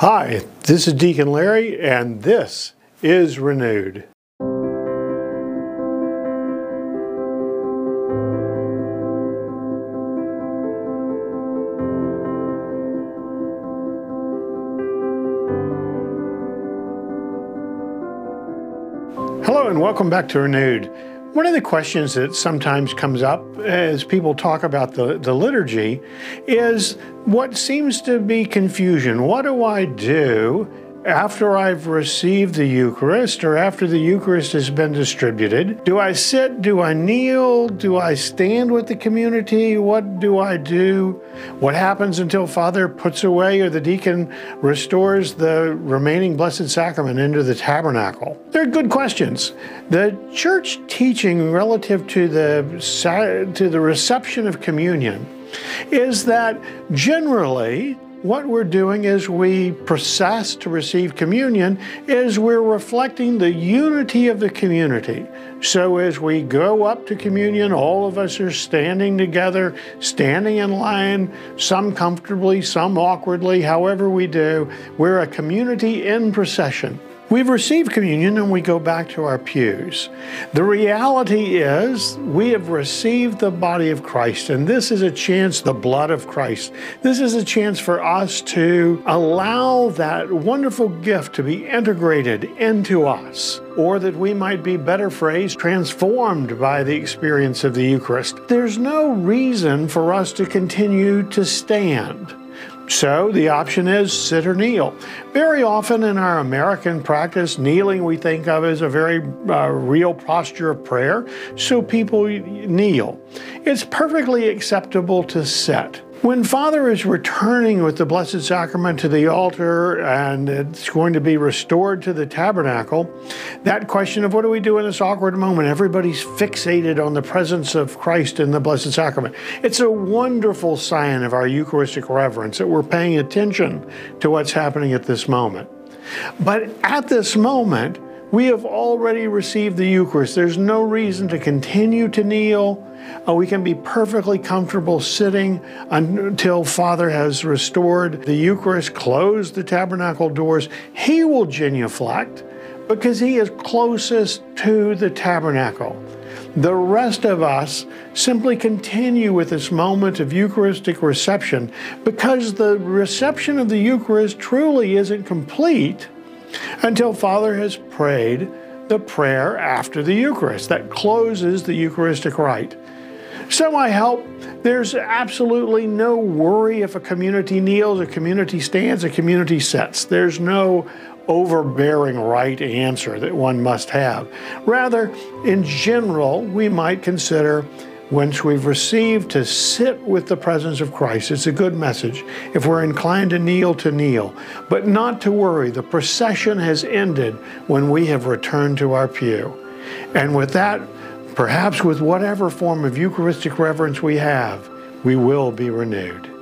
Hi, this is Deacon Larry, and this is Renewed. Hello, and welcome back to Renewed. One of the questions that sometimes comes up as people talk about the, the liturgy is what seems to be confusion. What do I do after I've received the Eucharist or after the Eucharist has been distributed, do I sit? Do I kneel? Do I stand with the community? What do I do? What happens until Father puts away or the deacon restores the remaining Blessed Sacrament into the tabernacle? They're good questions. The church teaching relative to the, to the reception of communion is that generally what we're doing as we process to receive communion is we're reflecting the unity of the community. So as we go up to communion, all of us are standing together, standing in line, some comfortably, some awkwardly, however we do. We're a community in procession. We've received communion and we go back to our pews. The reality is we have received the body of Christ, and this is a chance, the blood of Christ. This is a chance for us to allow that wonderful gift to be integrated into us, or that we might be, better phrased, transformed by the experience of the Eucharist. There's no reason for us to continue to stand. So the option is sit or kneel. Very often in our American practice, kneeling we think of as a very uh, real posture of prayer, so people kneel. It's perfectly acceptable to sit. When Father is returning with the Blessed Sacrament to the altar and it's going to be restored to the tabernacle, that question of what do we do in this awkward moment? Everybody's fixated on the presence of Christ in the Blessed Sacrament. It's a wonderful sign of our Eucharistic reverence that we're paying attention to what's happening at this moment. But at this moment, we have already received the Eucharist. There's no reason to continue to kneel. Uh, we can be perfectly comfortable sitting until Father has restored the Eucharist, closed the tabernacle doors. He will genuflect because he is closest to the tabernacle. The rest of us simply continue with this moment of Eucharistic reception because the reception of the Eucharist truly isn't complete until Father has prayed the prayer after the Eucharist that closes the Eucharistic rite. So I help. there's absolutely no worry if a community kneels, a community stands, a community sits. There's no overbearing right answer that one must have. Rather, in general, we might consider once we've received to sit with the presence of Christ, it's a good message. If we're inclined to kneel, to kneel, but not to worry. The procession has ended when we have returned to our pew. And with that, perhaps with whatever form of Eucharistic reverence we have, we will be renewed.